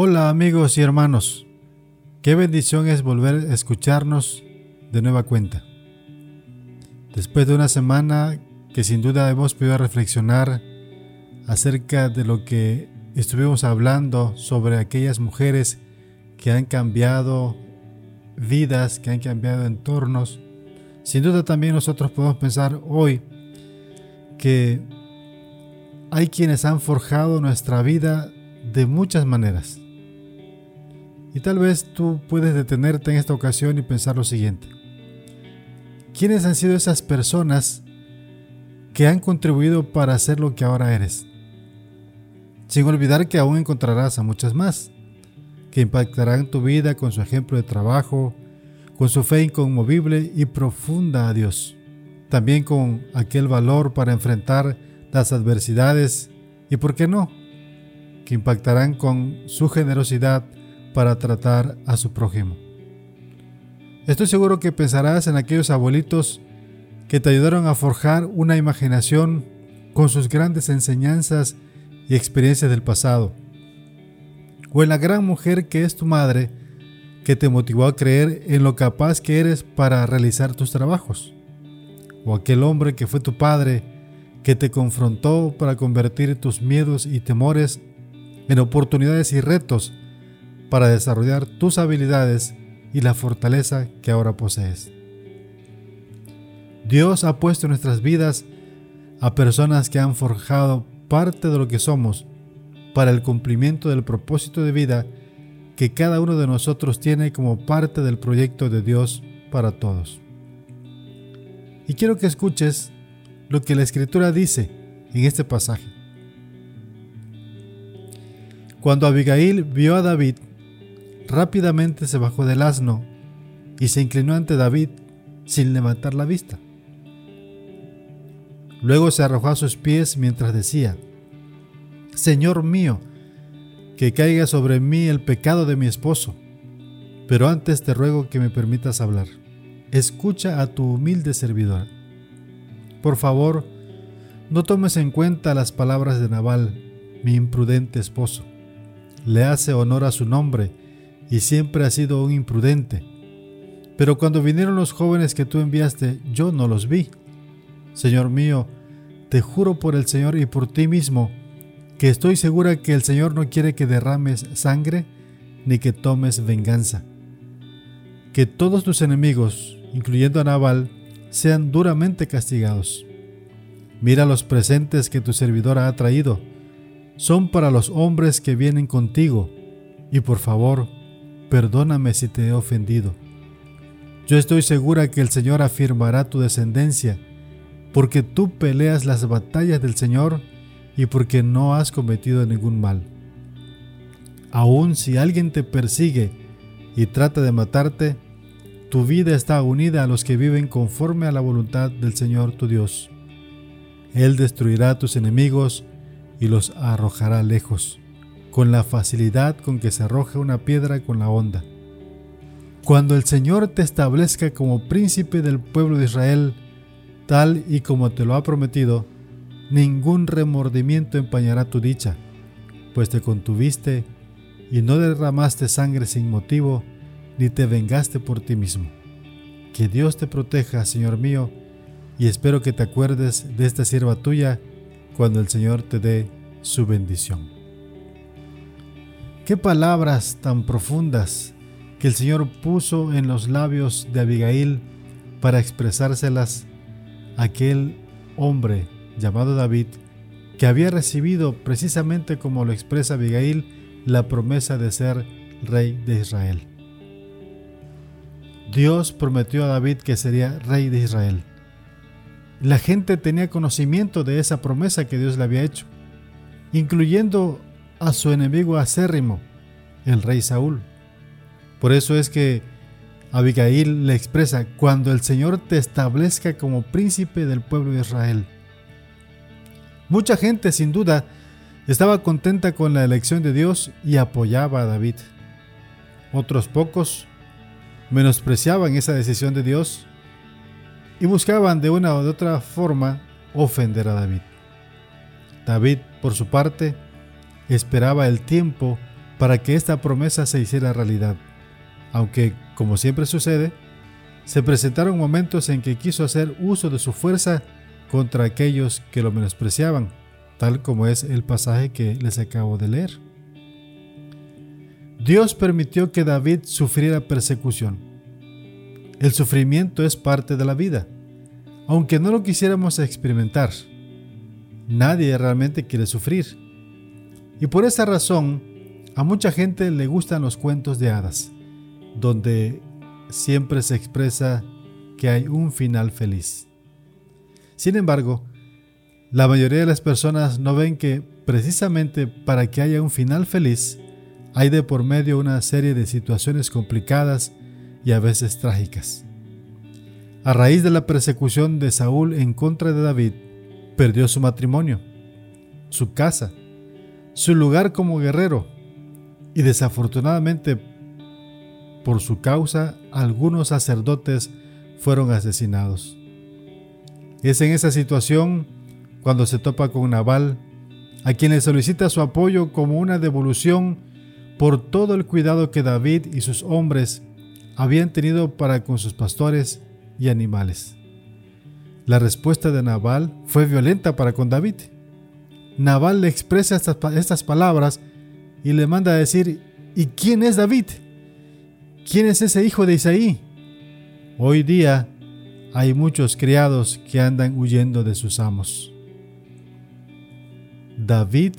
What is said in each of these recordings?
Hola amigos y hermanos, qué bendición es volver a escucharnos de nueva cuenta. Después de una semana que sin duda hemos podido reflexionar acerca de lo que estuvimos hablando sobre aquellas mujeres que han cambiado vidas, que han cambiado entornos, sin duda también nosotros podemos pensar hoy que hay quienes han forjado nuestra vida de muchas maneras. Y tal vez tú puedes detenerte en esta ocasión y pensar lo siguiente. ¿Quiénes han sido esas personas que han contribuido para ser lo que ahora eres? Sin olvidar que aún encontrarás a muchas más, que impactarán tu vida con su ejemplo de trabajo, con su fe inconmovible y profunda a Dios, también con aquel valor para enfrentar las adversidades y, por qué no, que impactarán con su generosidad para tratar a su prójimo. Estoy seguro que pensarás en aquellos abuelitos que te ayudaron a forjar una imaginación con sus grandes enseñanzas y experiencias del pasado. O en la gran mujer que es tu madre, que te motivó a creer en lo capaz que eres para realizar tus trabajos. O aquel hombre que fue tu padre, que te confrontó para convertir tus miedos y temores en oportunidades y retos para desarrollar tus habilidades y la fortaleza que ahora posees. Dios ha puesto en nuestras vidas a personas que han forjado parte de lo que somos para el cumplimiento del propósito de vida que cada uno de nosotros tiene como parte del proyecto de Dios para todos. Y quiero que escuches lo que la escritura dice en este pasaje. Cuando Abigail vio a David, rápidamente se bajó del asno y se inclinó ante David sin levantar la vista. Luego se arrojó a sus pies mientras decía, Señor mío, que caiga sobre mí el pecado de mi esposo, pero antes te ruego que me permitas hablar. Escucha a tu humilde servidor. Por favor, no tomes en cuenta las palabras de Nabal, mi imprudente esposo. Le hace honor a su nombre y siempre ha sido un imprudente. Pero cuando vinieron los jóvenes que tú enviaste, yo no los vi. Señor mío, te juro por el Señor y por ti mismo, que estoy segura que el Señor no quiere que derrames sangre ni que tomes venganza. Que todos tus enemigos, incluyendo a Nabal, sean duramente castigados. Mira los presentes que tu servidor ha traído. Son para los hombres que vienen contigo. Y por favor, perdóname si te he ofendido. Yo estoy segura que el Señor afirmará tu descendencia, porque tú peleas las batallas del Señor y porque no has cometido ningún mal. Aun si alguien te persigue y trata de matarte, tu vida está unida a los que viven conforme a la voluntad del Señor tu Dios. Él destruirá a tus enemigos y los arrojará lejos con la facilidad con que se arroja una piedra con la onda. Cuando el Señor te establezca como príncipe del pueblo de Israel, tal y como te lo ha prometido, ningún remordimiento empañará tu dicha, pues te contuviste y no derramaste sangre sin motivo, ni te vengaste por ti mismo. Que Dios te proteja, Señor mío, y espero que te acuerdes de esta sierva tuya cuando el Señor te dé su bendición. Qué palabras tan profundas que el Señor puso en los labios de Abigail para expresárselas a aquel hombre llamado David que había recibido precisamente como lo expresa Abigail la promesa de ser rey de Israel. Dios prometió a David que sería rey de Israel. La gente tenía conocimiento de esa promesa que Dios le había hecho, incluyendo a su enemigo acérrimo, el rey Saúl. Por eso es que Abigail le expresa, cuando el Señor te establezca como príncipe del pueblo de Israel. Mucha gente sin duda estaba contenta con la elección de Dios y apoyaba a David. Otros pocos menospreciaban esa decisión de Dios y buscaban de una u otra forma ofender a David. David, por su parte, esperaba el tiempo para que esta promesa se hiciera realidad, aunque, como siempre sucede, se presentaron momentos en que quiso hacer uso de su fuerza contra aquellos que lo menospreciaban, tal como es el pasaje que les acabo de leer. Dios permitió que David sufriera persecución. El sufrimiento es parte de la vida, aunque no lo quisiéramos experimentar. Nadie realmente quiere sufrir. Y por esa razón, a mucha gente le gustan los cuentos de hadas, donde siempre se expresa que hay un final feliz. Sin embargo, la mayoría de las personas no ven que precisamente para que haya un final feliz, hay de por medio una serie de situaciones complicadas y a veces trágicas. A raíz de la persecución de Saúl en contra de David, perdió su matrimonio, su casa, su lugar como guerrero y desafortunadamente por su causa algunos sacerdotes fueron asesinados. Es en esa situación cuando se topa con Nabal, a quien le solicita su apoyo como una devolución por todo el cuidado que David y sus hombres habían tenido para con sus pastores y animales. La respuesta de Nabal fue violenta para con David. Nabal le expresa estas, estas palabras y le manda a decir, ¿y quién es David? ¿Quién es ese hijo de Isaí? Hoy día hay muchos criados que andan huyendo de sus amos. David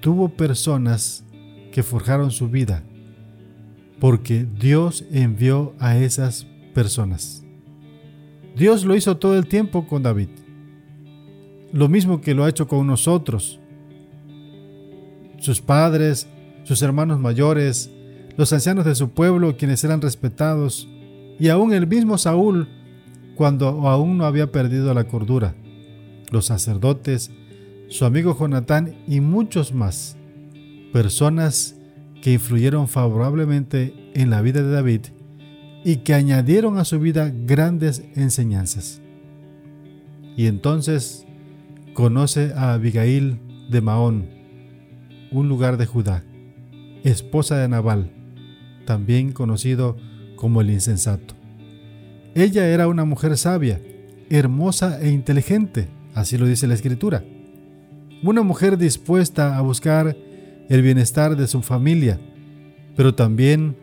tuvo personas que forjaron su vida porque Dios envió a esas personas. Dios lo hizo todo el tiempo con David. Lo mismo que lo ha hecho con nosotros. Sus padres, sus hermanos mayores, los ancianos de su pueblo, quienes eran respetados, y aún el mismo Saúl, cuando aún no había perdido la cordura, los sacerdotes, su amigo Jonatán y muchos más, personas que influyeron favorablemente en la vida de David y que añadieron a su vida grandes enseñanzas. Y entonces conoce a Abigail de Maón, un lugar de Judá, esposa de Nabal, también conocido como el insensato. Ella era una mujer sabia, hermosa e inteligente, así lo dice la escritura una mujer dispuesta a buscar el bienestar de su familia, pero también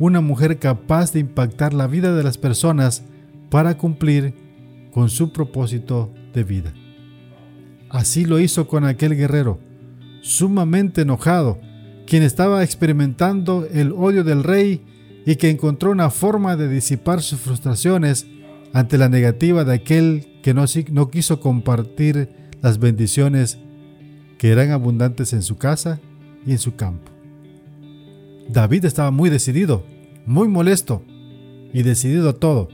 una mujer capaz de impactar la vida de las personas para cumplir con su propósito de vida. Así lo hizo con aquel guerrero, sumamente enojado, quien estaba experimentando el odio del rey y que encontró una forma de disipar sus frustraciones ante la negativa de aquel que no, quiso compartir las bendiciones que eran abundantes en su casa y en su campo. David estaba muy decidido, muy molesto y decidido a todo.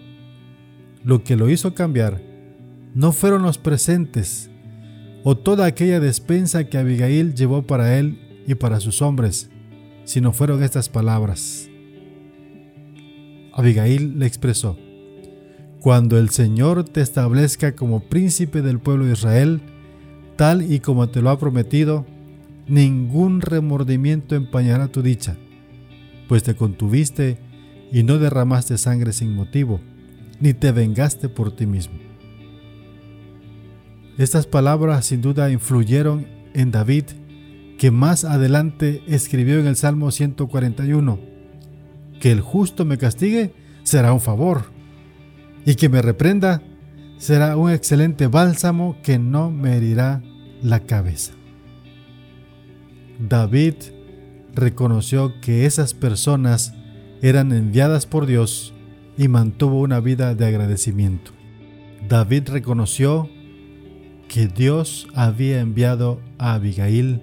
Lo que lo hizo cambiar no fueron los presentes o toda aquella despensa que Abigail llevó para él y para sus hombres, sino fueron estas palabras. Abigail le expresó, Cuando el Señor te establezca como príncipe del pueblo de Israel, tal y como te lo ha prometido, ningún remordimiento empañará tu dicha, pues te contuviste y no derramaste sangre sin motivo, ni te vengaste por ti mismo. Estas palabras sin duda influyeron en David, que más adelante escribió en el Salmo 141, que el justo me castigue será un favor, y que me reprenda será un excelente bálsamo que no me herirá la cabeza. David reconoció que esas personas eran enviadas por Dios y mantuvo una vida de agradecimiento. David reconoció que Dios había enviado a Abigail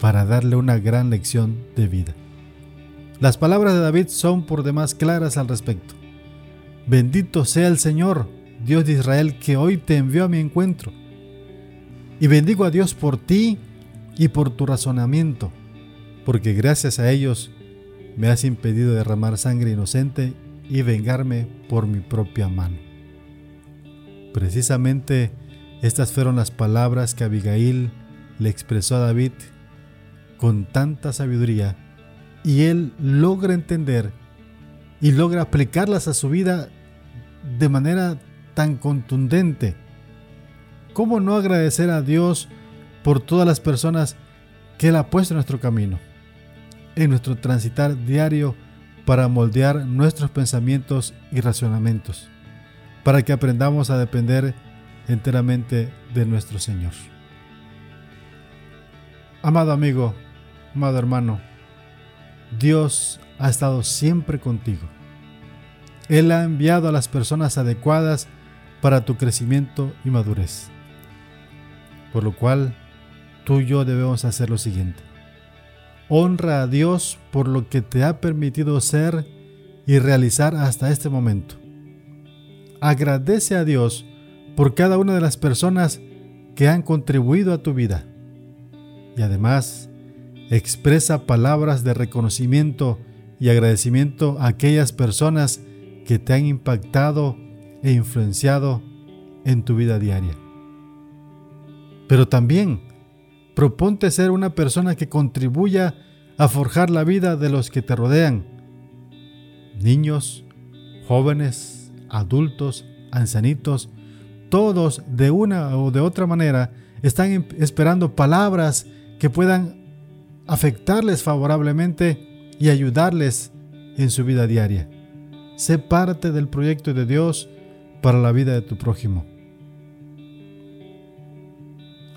para darle una gran lección de vida. Las palabras de David son por demás claras al respecto. Bendito sea el Señor, Dios de Israel, que hoy te envió a mi encuentro y bendigo a Dios por ti y por tu razonamiento, porque gracias a ellos me has impedido derramar sangre inocente y vengarme por mi propia mano. Precisamente estas fueron las palabras que Abigail le expresó a David con tanta sabiduría y él logra entender y logra aplicarlas a su vida de manera tan contundente. ¿Cómo no agradecer a Dios por todas las personas que Él ha puesto en nuestro camino, en nuestro transitar diario para moldear nuestros pensamientos y razonamientos, para que aprendamos a depender enteramente de nuestro Señor? Amado amigo, amado hermano, Dios ha estado siempre contigo. Él ha enviado a las personas adecuadas para tu crecimiento y madurez. Por lo cual, tú y yo debemos hacer lo siguiente. Honra a Dios por lo que te ha permitido ser y realizar hasta este momento. Agradece a Dios por cada una de las personas que han contribuido a tu vida. Y además, expresa palabras de reconocimiento y agradecimiento a aquellas personas que te han impactado e influenciado en tu vida diaria. Pero también proponte ser una persona que contribuya a forjar la vida de los que te rodean. Niños, jóvenes, adultos, ancianitos, todos de una o de otra manera están esperando palabras que puedan afectarles favorablemente y ayudarles en su vida diaria. Sé parte del proyecto de Dios para la vida de tu prójimo.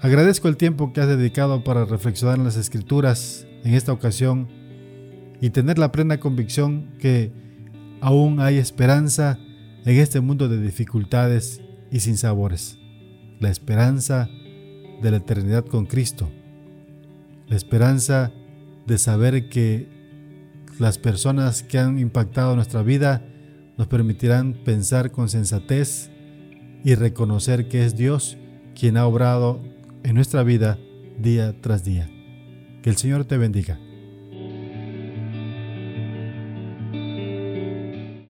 Agradezco el tiempo que has dedicado para reflexionar en las escrituras en esta ocasión y tener la plena convicción que aún hay esperanza en este mundo de dificultades y sin sabores. La esperanza de la eternidad con Cristo la esperanza de saber que las personas que han impactado nuestra vida nos permitirán pensar con sensatez y reconocer que es Dios quien ha obrado en nuestra vida día tras día. Que el Señor te bendiga.